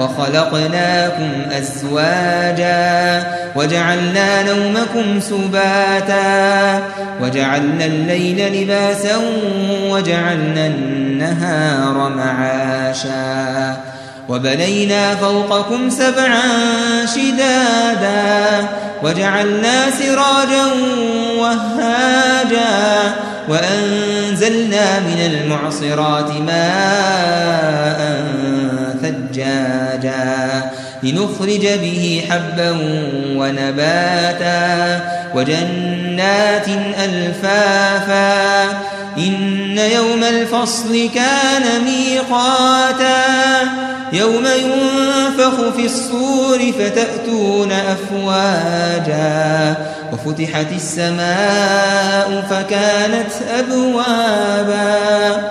وخلقناكم أزواجا وجعلنا نومكم سباتا وجعلنا الليل لباسا وجعلنا النهار معاشا وبنينا فوقكم سبعا شدادا وجعلنا سراجا وهاجا وأنزلنا من المعصرات ماء ثجاجا لنخرج به حبا ونباتا وجنات ألفافا إن يوم الفصل كان ميقاتا يوم ينفخ في الصور فتأتون أفواجا وفتحت السماء فكانت أبوابا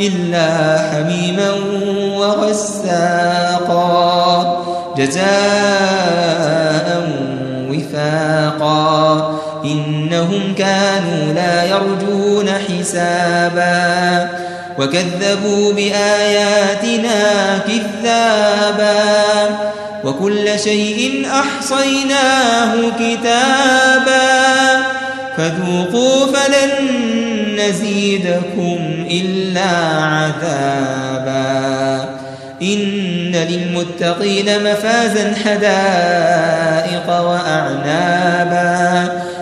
إلا حميما وغساقا جزاء وفاقا. إنهم كانوا لا يرجون حسابا. وكذبوا بآياتنا كذابا. وكل شيء أحصيناه كتابا. فذوقوا فلن نزيدكم إلا عذابا. إن للمتقين مفازا حدائق وأعنابا.